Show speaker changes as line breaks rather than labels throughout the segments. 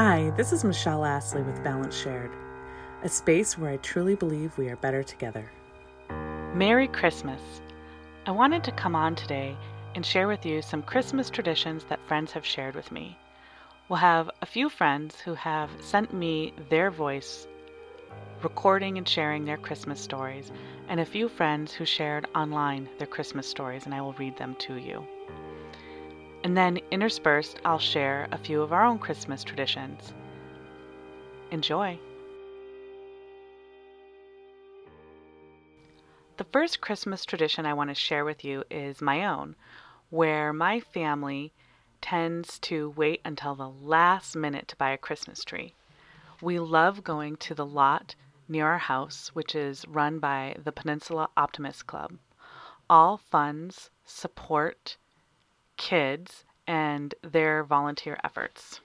Hi, this is Michelle Astley with Balance Shared, a space where I truly believe we are better together.
Merry Christmas! I wanted to come on today and share with you some Christmas traditions that friends have shared with me. We'll have a few friends who have sent me their voice recording and sharing their Christmas stories, and a few friends who shared online their Christmas stories, and I will read them to you. And then interspersed, I'll share a few of our own Christmas traditions. Enjoy! The first Christmas tradition I want to share with you is my own, where my family tends to wait until the last minute to buy a Christmas tree. We love going to the lot near our house, which is run by the Peninsula Optimist Club. All funds support kids and their volunteer efforts.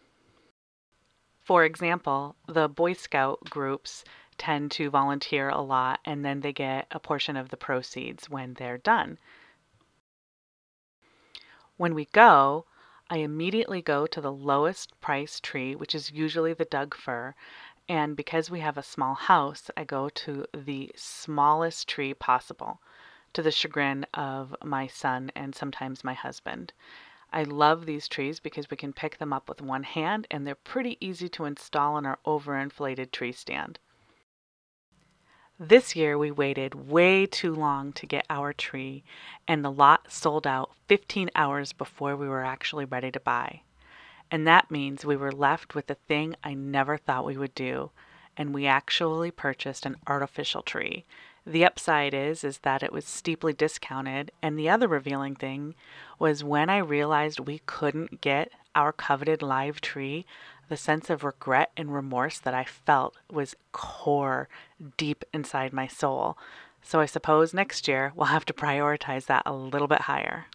For example, the Boy Scout groups tend to volunteer a lot and then they get a portion of the proceeds when they're done. When we go, I immediately go to the lowest price tree, which is usually the Doug fir, and because we have a small house, I go to the smallest tree possible, to the chagrin of my son and sometimes my husband. I love these trees because we can pick them up with one hand and they're pretty easy to install in our overinflated tree stand. This year we waited way too long to get our tree, and the lot sold out 15 hours before we were actually ready to buy. And that means we were left with the thing I never thought we would do, and we actually purchased an artificial tree the upside is is that it was steeply discounted, and the other revealing thing was when I realized we couldn't get our coveted live tree, the sense of regret and remorse that I felt was core deep inside my soul. So I suppose next year we'll have to prioritize that a little bit higher.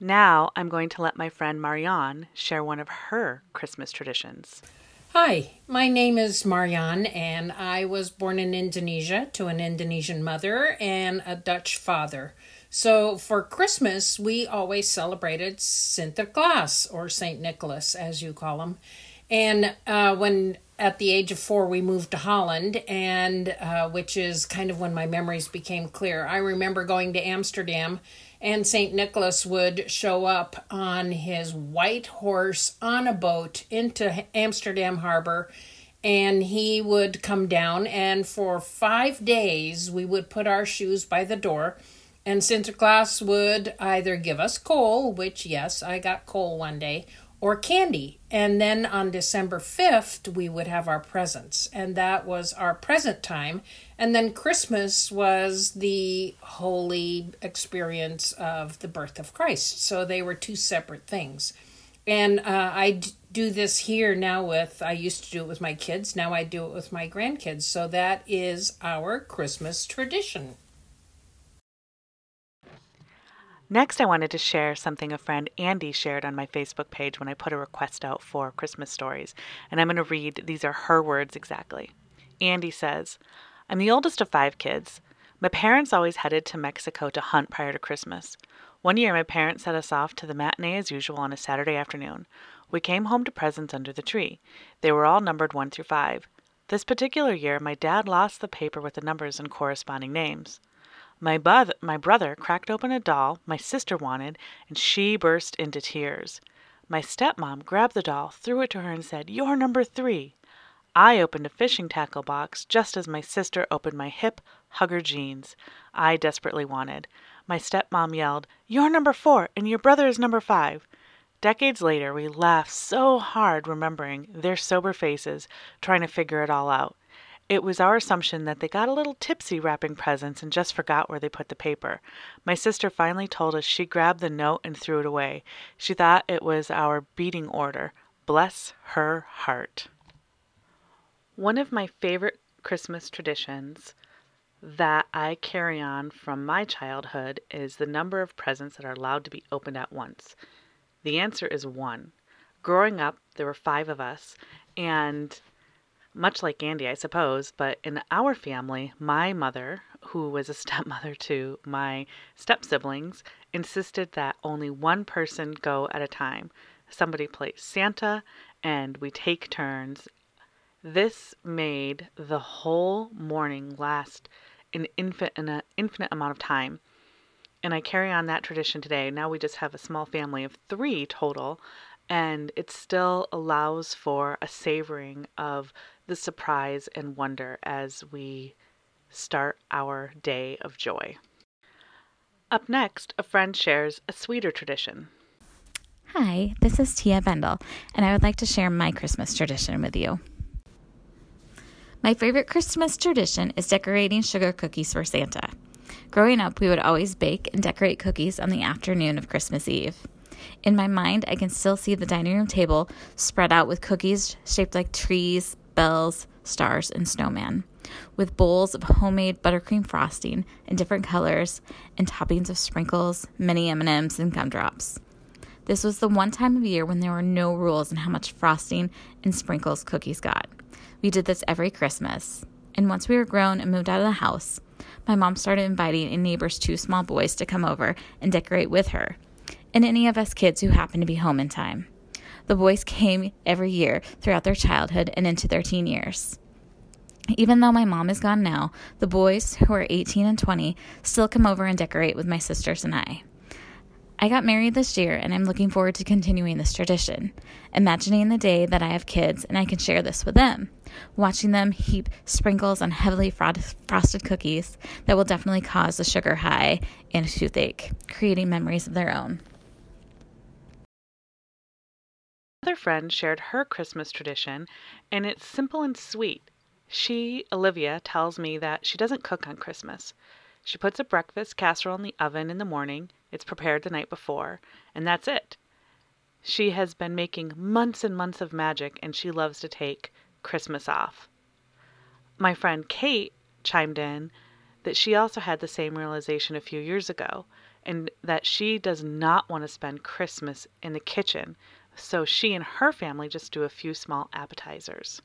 Now I'm going to let my friend Marianne share one of her Christmas traditions.
Hi, my name is Marianne, and I was born in Indonesia to an Indonesian mother and a Dutch father. So for Christmas, we always celebrated Sinterklaas, or St. Nicholas, as you call him. And uh, when at the age of four, we moved to Holland, and uh, which is kind of when my memories became clear. I remember going to Amsterdam and St. Nicholas would show up on his white horse on a boat into Amsterdam harbor and he would come down and for 5 days we would put our shoes by the door and Sinterklaas would either give us coal, which yes, I got coal one day, or candy. And then on December 5th, we would have our presents. And that was our present time. And then Christmas was the holy experience of the birth of Christ. So they were two separate things. And uh, I do this here now with, I used to do it with my kids. Now I do it with my grandkids. So that is our Christmas tradition.
Next, I wanted to share something a friend Andy shared on my Facebook page when I put a request out for Christmas stories. And I'm going to read, these are her words exactly. Andy says, I'm the oldest of five kids. My parents always headed to Mexico to hunt prior to Christmas. One year, my parents set us off to the matinee as usual on a Saturday afternoon. We came home to presents under the tree. They were all numbered 1 through 5. This particular year, my dad lost the paper with the numbers and corresponding names. My, bu- my brother cracked open a doll my sister wanted, and she burst into tears. My stepmom grabbed the doll, threw it to her, and said, You're number three. I opened a fishing tackle box just as my sister opened my hip hugger jeans I desperately wanted. My stepmom yelled, You're number four, and your brother is number five. Decades later, we laugh so hard remembering their sober faces, trying to figure it all out. It was our assumption that they got a little tipsy wrapping presents and just forgot where they put the paper. My sister finally told us she grabbed the note and threw it away. She thought it was our beating order. Bless her heart. One of my favorite Christmas traditions that I carry on from my childhood is the number of presents that are allowed to be opened at once. The answer is one. Growing up, there were five of us, and much like Andy, I suppose, but in our family, my mother, who was a stepmother to my step siblings, insisted that only one person go at a time. somebody plays Santa, and we take turns. This made the whole morning last an infinite, uh, infinite amount of time. And I carry on that tradition today. Now we just have a small family of three total, and it still allows for a savoring of the surprise and wonder as we start our day of joy. Up next, a friend shares a sweeter tradition.
Hi, this is Tia Bendel, and I would like to share my Christmas tradition with you. My favorite Christmas tradition is decorating sugar cookies for Santa. Growing up, we would always bake and decorate cookies on the afternoon of Christmas Eve. In my mind, I can still see the dining room table spread out with cookies shaped like trees, bells, stars, and snowman, with bowls of homemade buttercream frosting in different colors and toppings of sprinkles, mini M&Ms, and gumdrops. This was the one time of year when there were no rules on how much frosting and sprinkles cookies got. We did this every Christmas. And once we were grown and moved out of the house, my mom started inviting a neighbor's two small boys to come over and decorate with her, and any of us kids who happened to be home in time. The boys came every year throughout their childhood and into their teen years. Even though my mom is gone now, the boys, who are 18 and 20, still come over and decorate with my sisters and I. I got married this year and I'm looking forward to continuing this tradition, imagining the day that I have kids and I can share this with them, watching them heap sprinkles on heavily frosted cookies that will definitely cause a sugar high and a toothache, creating memories of their own.
Another friend shared her Christmas tradition, and it's simple and sweet. She, Olivia, tells me that she doesn't cook on Christmas. She puts a breakfast casserole in the oven in the morning, it's prepared the night before, and that's it. She has been making months and months of magic, and she loves to take Christmas off. My friend Kate chimed in that she also had the same realization a few years ago, and that she does not want to spend Christmas in the kitchen so she and her family just do a few small appetizers.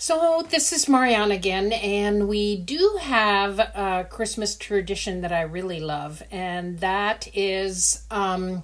So, this is Marianne again, and we do have a Christmas tradition that I really love, and that is um,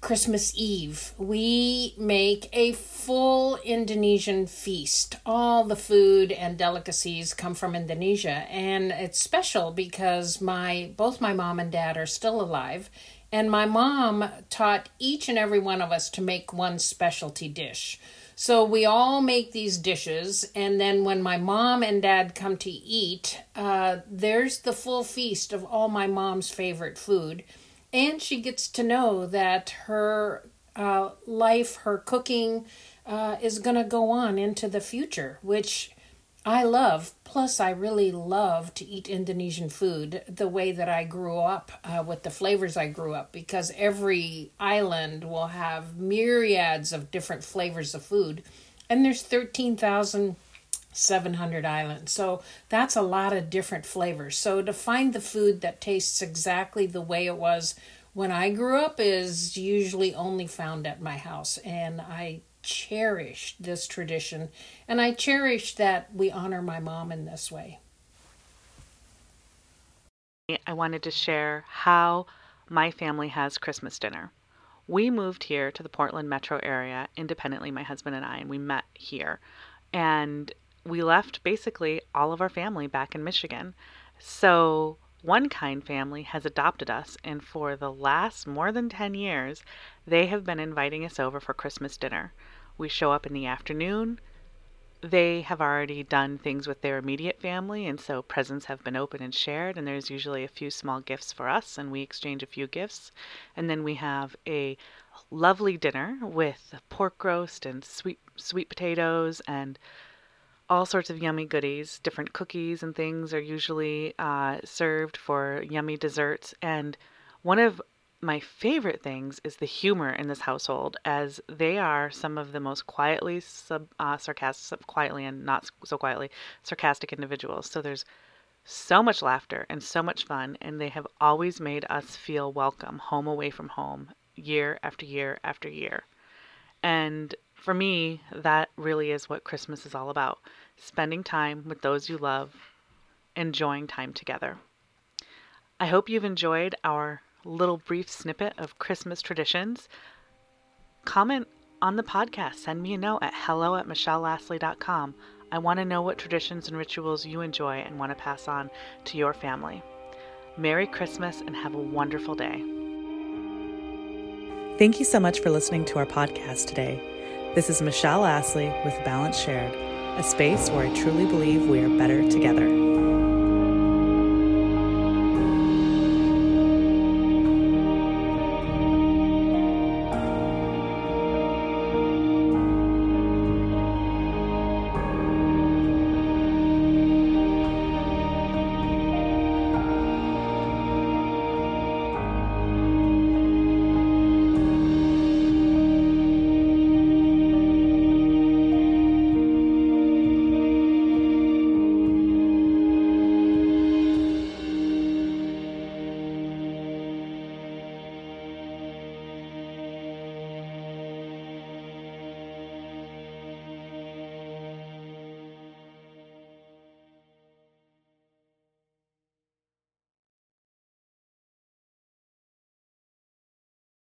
Christmas Eve. We make a full Indonesian feast. All the food and delicacies come from Indonesia, and it's special because my both my mom and dad are still alive, and my mom taught each and every one of us to make one specialty dish. So we all make these dishes, and then when my mom and dad come to eat, uh, there's the full feast of all my mom's favorite food. And she gets to know that her uh, life, her cooking, uh, is going to go on into the future, which I love. Plus, I really love to eat Indonesian food the way that I grew up uh, with the flavors I grew up because every island will have myriads of different flavors of food. And there's 13,700 islands. So that's a lot of different flavors. So to find the food that tastes exactly the way it was when I grew up is usually only found at my house. And I cherish this tradition, and I cherish that we honor my mom in this way.
I wanted to share how my family has Christmas dinner. We moved here to the Portland metro area independently, my husband and I, and we met here. And we left basically all of our family back in Michigan. So one Kind family has adopted us, and for the last more than 10 years, they have been inviting us over for Christmas dinner. We show up in the afternoon. They have already done things with their immediate family, and so presents have been opened and shared, and there's usually a few small gifts for us, and we exchange a few gifts. And then we have a lovely dinner with pork roast and sweet sweet potatoes and all sorts of yummy goodies. Different cookies and things are usually uh, served for yummy desserts. And one of my favorite things is the humor in this household, as they are some of the most quietly sub, uh, sarcastic, quietly and not so quietly sarcastic individuals. So there's so much laughter and so much fun, and they have always made us feel welcome, home away from home, year after year after year. And for me, that really is what Christmas is all about spending time with those you love, enjoying time together. I hope you've enjoyed our little brief snippet of Christmas traditions, comment on the podcast. Send me a note at hello at michelleastley.com. I want to know what traditions and rituals you enjoy and want to pass on to your family. Merry Christmas and have a wonderful day.
Thank you so much for listening to our podcast today. This is Michelle Astley with Balance Shared, a space where I truly believe we are better together.